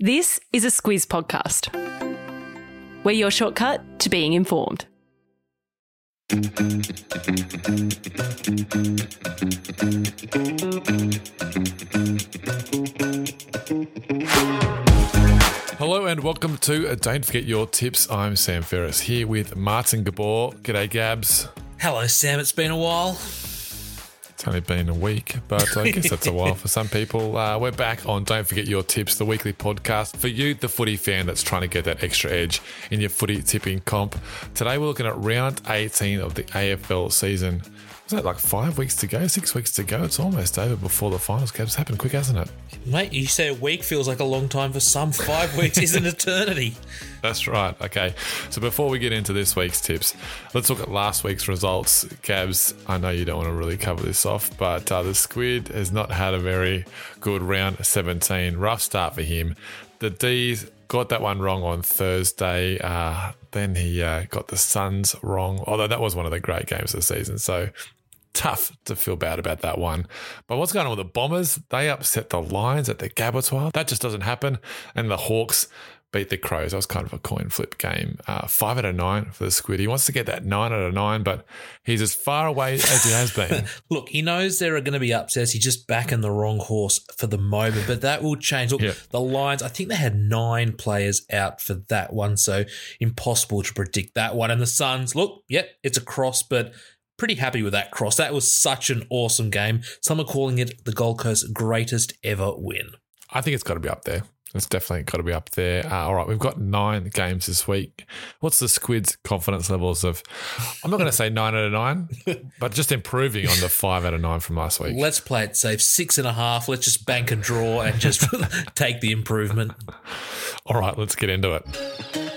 This is a Squiz podcast. We're your shortcut to being informed. Hello and welcome to uh, Don't Forget Your Tips. I'm Sam Ferris here with Martin Gabor. G'day, Gabs. Hello, Sam. It's been a while. It's only been a week, but I guess that's a while for some people. Uh, we're back on Don't Forget Your Tips, the weekly podcast for you, the footy fan that's trying to get that extra edge in your footy tipping comp. Today we're looking at round 18 of the AFL season. Was that like five weeks to go, six weeks to go? It's almost over before the finals. Gabs happen. quick, hasn't it? Mate, you say a week feels like a long time for some. Five weeks is an eternity. That's right. Okay. So before we get into this week's tips, let's look at last week's results. Gabs, I know you don't want to really cover this off, but uh, the Squid has not had a very good round 17. Rough start for him. The D's got that one wrong on Thursday. Uh, then he uh, got the Suns wrong, although that was one of the great games of the season. So tough to feel bad about that one. But what's going on with the Bombers? They upset the Lions at the Gabatoir. That just doesn't happen. And the Hawks beat the Crows. That was kind of a coin flip game. Uh, five out of nine for the Squid. He wants to get that nine out of nine, but he's as far away as he has been. Look, he knows there are going to be upsets. He's just backing the wrong horse for the moment, but that will change. Look, Yeah. the Lions, I think they had nine players out for that one, so impossible to predict that one. And the Suns, look, yep, it's a cross, but pretty happy with that cross. That was such an awesome game. Some are calling it the Gold Coast's greatest ever win. I think it's got to be up there. It's definitely got to be up there. Uh, all right, we've got nine games this week. What's the Squid's confidence levels of? I'm not going to say nine out of nine, but just improving on the five out of nine from last week. Let's play it safe. Six and a half. Let's just bank and draw and just take the improvement. All right, let's get into it.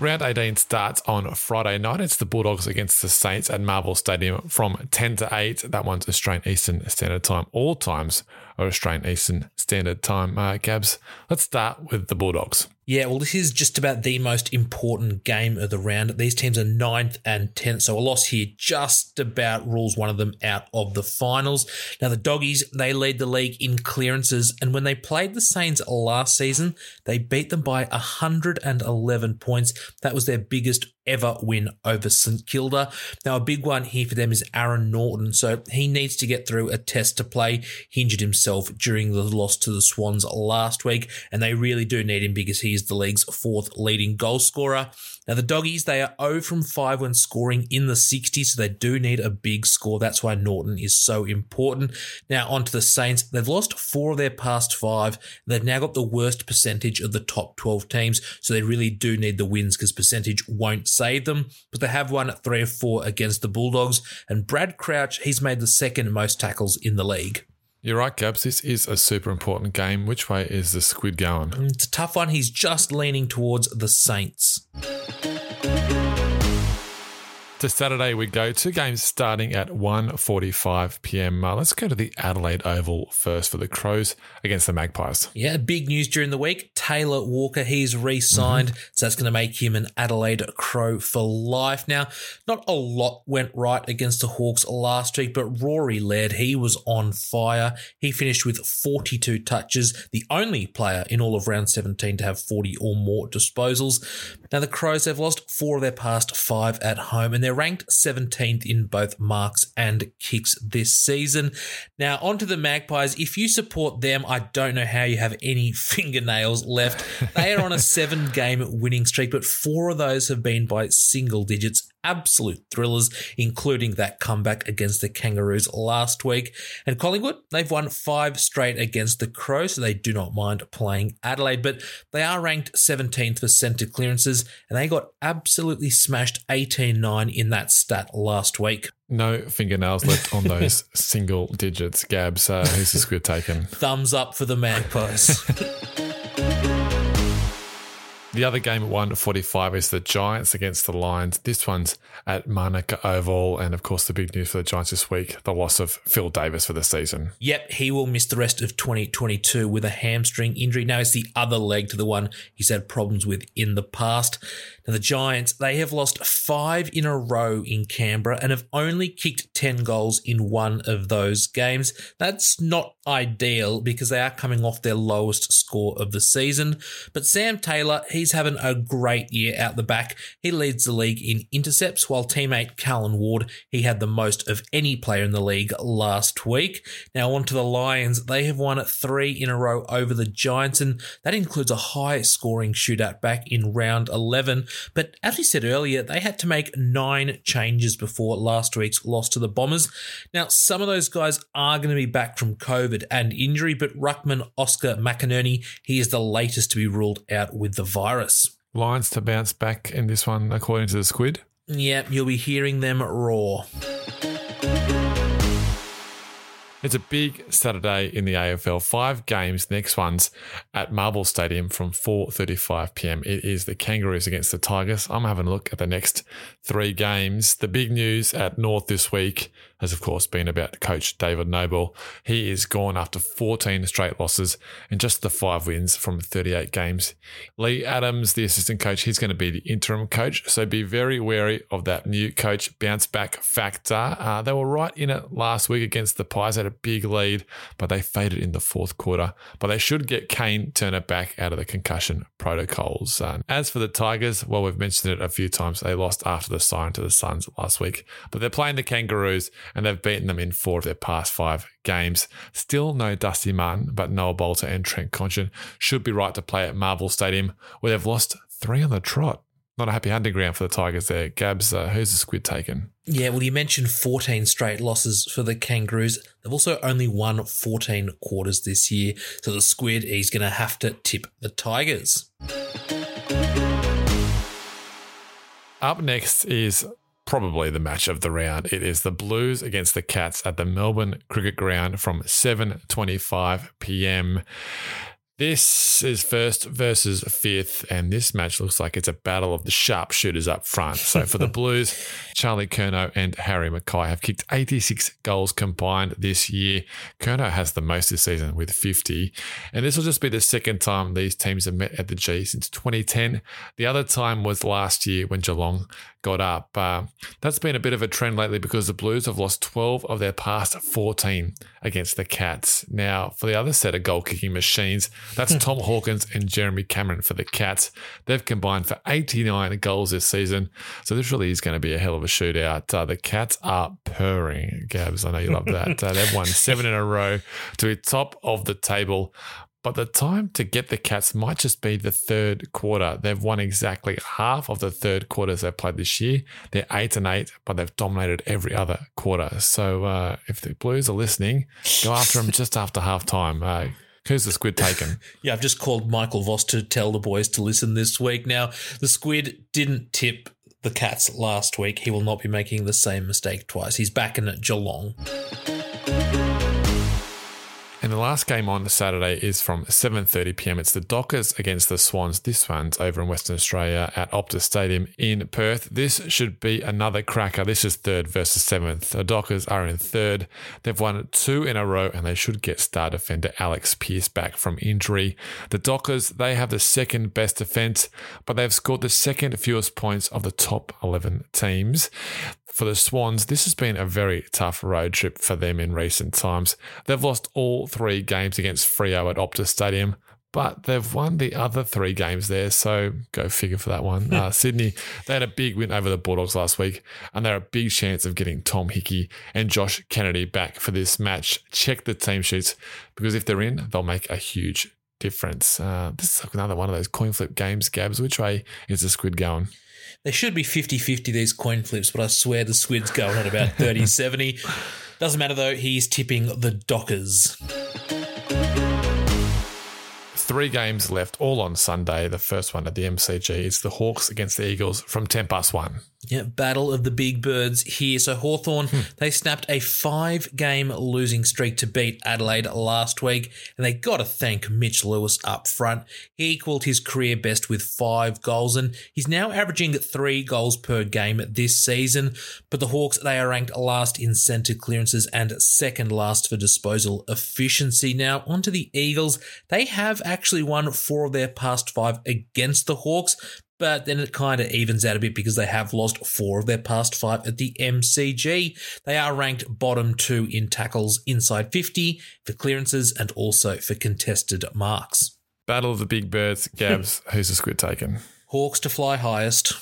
Round 18 starts on Friday night. It's the Bulldogs against the Saints at Marvel Stadium from 10 to 8. That one's Australian Eastern Standard Time. All times are Australian Eastern Standard Time. Uh, Gabs, let's start with the Bulldogs. Yeah, well, this is just about the most important game of the round. These teams are ninth and 10th, so a loss here just about rules one of them out of the finals. Now, the Doggies, they lead the league in clearances, and when they played the Saints last season, they beat them by 111 points. That was their biggest ever win over St Kilda. Now, a big one here for them is Aaron Naughton, so he needs to get through a test to play. He injured himself during the loss to the Swans last week, and they really do need him because he is the league's fourth leading goal scorer. Now, the Doggies, they are 0 from 5 when scoring in the 60s, so they do need a big score. That's why Naughton is so important. Now, on to the Saints. They've lost four of their past five. They've now got the worst percentage of the top 12 teams, so they really do need the wins because percentage won't save them. But they have won three of four against the Bulldogs, and Brad Crouch, he's made the second most tackles in the league. You're right, Gabs. This is a super important game. Which way is the Squid going? It's a tough one. He's just leaning towards the Saints. To Saturday we go. Two games starting at 1.45 p.m. Uh, let's go to the Adelaide Oval first for the Crows against the Magpies. Yeah, big news during the week. Taylor Walker, he's re signed. So that's going to make him an Adelaide Crow for life. Now, not a lot went right against the Hawks last week, but Rory Laird, he was on fire. He finished with 42 touches, the only player in all of round 17 to have 40 or more disposals. Now, the Crows have lost four of their past five at home, and they're ranked 17th in both marks and kicks this season. Now, on to the Magpies. If you support them, I don't know how you have any fingernails left. They are on a seven game winning streak, but four of those have been by single digits. Absolute thrillers, including that comeback against the Kangaroos last week. And Collingwood, they've won five straight against the Crows, so they do not mind playing Adelaide, but they are ranked 17th for centre clearances, and they got absolutely smashed 18 9 in that stat last week. No fingernails left on those single digits. Gabs, So, who's the Squid taken? Thumbs up for the Magpies. The other game at 145 is the Giants against the Lions. This one's at Manuka Oval. And of course, the big news for the Giants this week the loss of Phil Davis for the season. Yep, he will miss the rest of 2022 with a hamstring injury. Now it's the other leg to the one he's had problems with in the past. Now, the Giants, they have lost five in a row in Canberra and have only kicked 10 goals in one of those games. That's not ideal because they are coming off their lowest score of the season. But Sam Taylor, he's having a great year out the back. He leads the league in intercepts, while teammate Callan Ward, he had the most of any player in the league last week. Now, on to the Lions. They have won three in a row over the Giants, and that includes a high scoring shootout back in round 11. But as we said earlier, they had to make nine changes before last week's loss to the Bombers. Now, some of those guys are going to be back from COVID and injury, but Ruckman Oscar McInerney, he is the latest to be ruled out with the virus. Lions to bounce back in this one, according to the squid. Yep, you'll be hearing them roar. It's a big Saturday in the AFL. Five games. Next one's at Marvel Stadium from 4:35 p.m. It is the Kangaroos against the Tigers. I'm having a look at the next three games. The big news at North this week has, of course, been about coach David Noble. He is gone after 14 straight losses and just the five wins from 38 games. Leigh Adams, the assistant coach, he's going to be the interim coach. So be very wary of that new coach bounce back factor. Uh, they were right in it last week against the Pies, had a big lead, but they faded in the fourth quarter. But they should get Kayne Turner back out of the concussion protocols. Uh, as for the Tigers, well, we've mentioned it a few times. They lost after the sign to the Suns last week, but they're playing the Kangaroos and they've beaten them in four of their past five games. Still no Dusty Martin, but Noah Balta and Trent Cotchin should be right to play at Marvel Stadium, where they've lost three on the trot. Not a happy hunting ground for the Tigers there. Gabs, uh, who's the squid taken? Yeah, well, you mentioned 14 straight losses for the Kangaroos. They've also only won 14 quarters this year. So the squid, he's going to have to tip the Tigers. Up next is probably the match of the round. It is the Blues against the Cats at the Melbourne Cricket Ground from 7:25 p.m. This is first versus fifth, and this match looks like it's a battle of the sharpshooters up front. So for the Blues, Charlie Curnow and Harry McKay have kicked 86 goals combined this year. Curnow has the most this season with 50, and this will just be the second time these teams have met at the G since 2010. The other time was last year when Geelong got up. Uh, that's been a bit of a trend lately because the Blues have lost 12 of their past 14 against the Cats. Now, for the other set of goal kicking machines, that's Tom Hawkins and Jeremy Cameron for the Cats. They've combined for 89 goals this season. So this really is going to be a hell of a shootout. Uh, the Cats are purring, Gabs. I know you love that. Uh, they've won seven in a row to be top of the table. But the time to get the Cats might just be the third quarter. They've won exactly half of the third quarters they've played this year. They're eight and eight, but they've dominated every other quarter. So uh, if the Blues are listening, go after them just after half time. Uh, Who's the squid taken? yeah, I've just called Michael Voss to tell the boys to listen this week. Now, the squid didn't tip the Cats last week. He will not be making the same mistake twice. He's back in at Geelong. The last game on Saturday is from 7:30 p.m. It's the Dockers against the Swans. This one's over in Western Australia at Optus Stadium in Perth. This should be another cracker. This is third versus seventh. The Dockers are in third. They've won two in a row, and they should get star defender Alex Pearce back from injury. The Dockers they have the second best defense, but they've scored the second fewest points of the top 11 teams for the Swans, this has been a very tough road trip for them in recent times. They've lost all three games against Freo at Optus Stadium, but they've won the other three games there, so go figure for that one. uh, Sydney, they had a big win over the Bulldogs last week, and they're a big chance of getting Tom Hickey and Josh Kennedy back for this match. Check the team sheets because if they're in, they'll make a huge difference. Uh, this is another one of those coin flip games, Gabs. Which way is the squid going? They should be 50 50 these coin flips, but I swear the squid's going at about 30 70. Doesn't matter though, he's tipping the Dockers. Three games left, all on Sunday. The first one at the MCG. It's the Hawks against the Eagles from 10 past one. Yeah, battle of the big birds here. So Hawthorn Hmm. they snapped a five game losing streak to beat Adelaide last week, and they got to thank Mitch Lewis up front. He equaled his career best with five goals, and he's now averaging three goals per game this season. But the Hawks, they are ranked last in centre clearances and second last for disposal efficiency. Now, onto the Eagles. They have actually won four of their past five against the Hawks, but then it kind of evens out a bit because they have lost four of their past five at the MCG. They are ranked bottom two in tackles inside 50 for clearances and also for contested marks. Battle of the Big Birds. Gabs, who's the squid taken? Hawks to fly highest.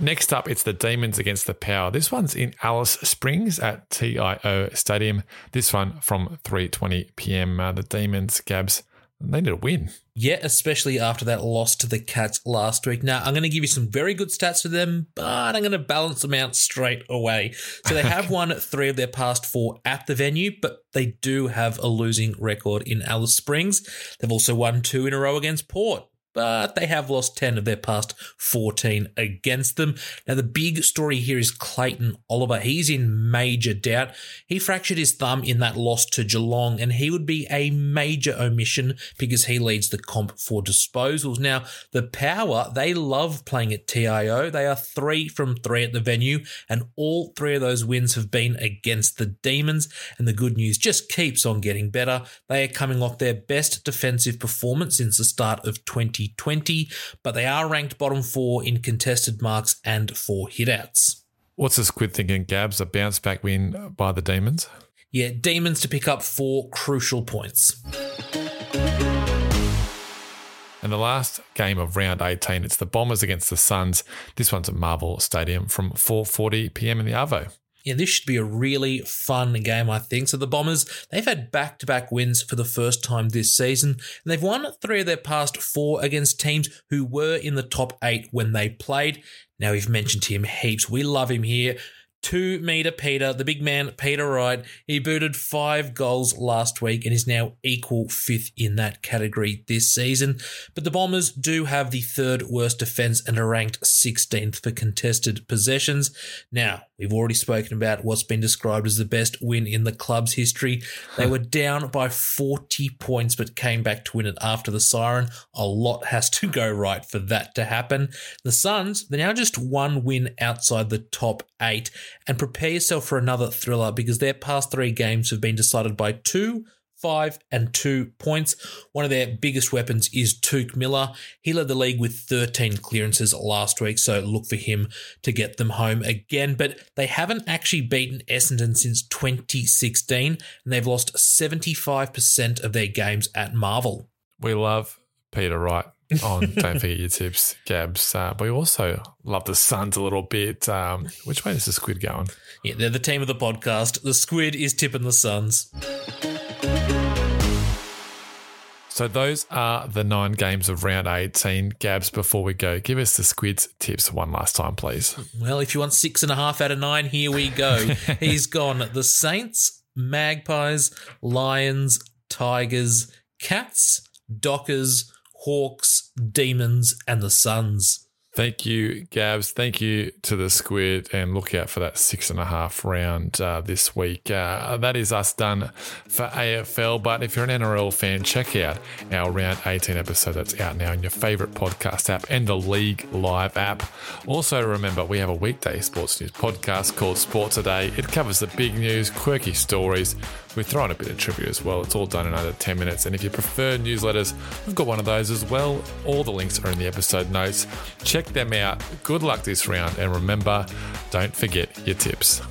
Next up, it's the Demons against the Power. This one's in Alice Springs at TIO Stadium. This one from 3:20 p.m. Uh, the Demons, Gabs, they need a win. Yeah, especially after that loss to the Cats last week. Now, I'm going to give you some very good stats for them, but I'm going to balance them out straight away. So they have won three of their past four at the venue, but they do have a losing record in Alice Springs. They've also won two in a row against Port. But they have lost 10 of their past 14 against them. Now, the big story here is Clayton Oliver. He's in major doubt. He fractured his thumb in that loss to Geelong, and he would be a major omission because he leads the comp for disposals. Now, the Power, they love playing at TIO. They are three from three at the venue, and all three of those wins have been against the Demons. And the good news just keeps on getting better. They are coming off their best defensive performance since the start of 2020, but they are ranked bottom four in contested marks and for hitouts. What's the squid thinking, Gabs? A bounce back win by the Demons? Yeah, Demons to pick up four crucial points. And the last game of round 18, it's the Bombers against the Suns. This one's at Marvel Stadium from 4:40 p.m. in the Arvo. Yeah, this should be a really fun game, I think. So the Bombers, they've had back-to-back wins for the first time this season, and they've won three of their past four against teams who were in the top eight when they played. Now we've mentioned him heaps. We love him here. Two meter Peter, the big man Peter Wright. He booted five goals last week and is now equal fifth in that category this season. But the Bombers do have the third worst defense and are ranked 16th for contested possessions. Now, we've already spoken about what's been described as the best win in the club's history. They were down by 40 points but came back to win it after the siren. A lot has to go right for that to happen. The Suns, they're now just one win outside the top eight and prepare yourself for another thriller because their past three games have been decided by two, five, and two points. One of their biggest weapons is Touk Miller. He led the league with 13 clearances last week, so look for him to get them home again. But they haven't actually beaten Essendon since 2016, and they've lost 75% of their games at Marvel. We love Peter Wright on Don't Forget Your Tips, Gabs. Uh, but we also love the Suns a little bit. Um, which way is the squid going? Yeah, they're the team of the podcast. The squid is tipping the Suns. So those are the nine games of round 18. Gabs, before we go, give us the squids tips one last time, please. Well, if you want six and a half out of nine, here we go. He's gone the Saints, Magpies, Lions, Tigers, Cats, Dockers, Hawks, Demons, and the Suns. Thank you, Gabs. Thank you to the squid, and look out for that six and a half round uh, this week. Uh, that is us done for AFL. But if you're an NRL fan, check out our round 18 episode that's out now in your favorite podcast app and the League Live app. Also, remember we have a weekday sports news podcast called Sport Today. It covers the big news, quirky stories. We throw in a bit of trivia as well. It's all done in under 10 minutes. And if you prefer newsletters, we've got one of those as well. All the links are in the episode notes. Check them out. Good luck this round. And remember, don't forget your tips.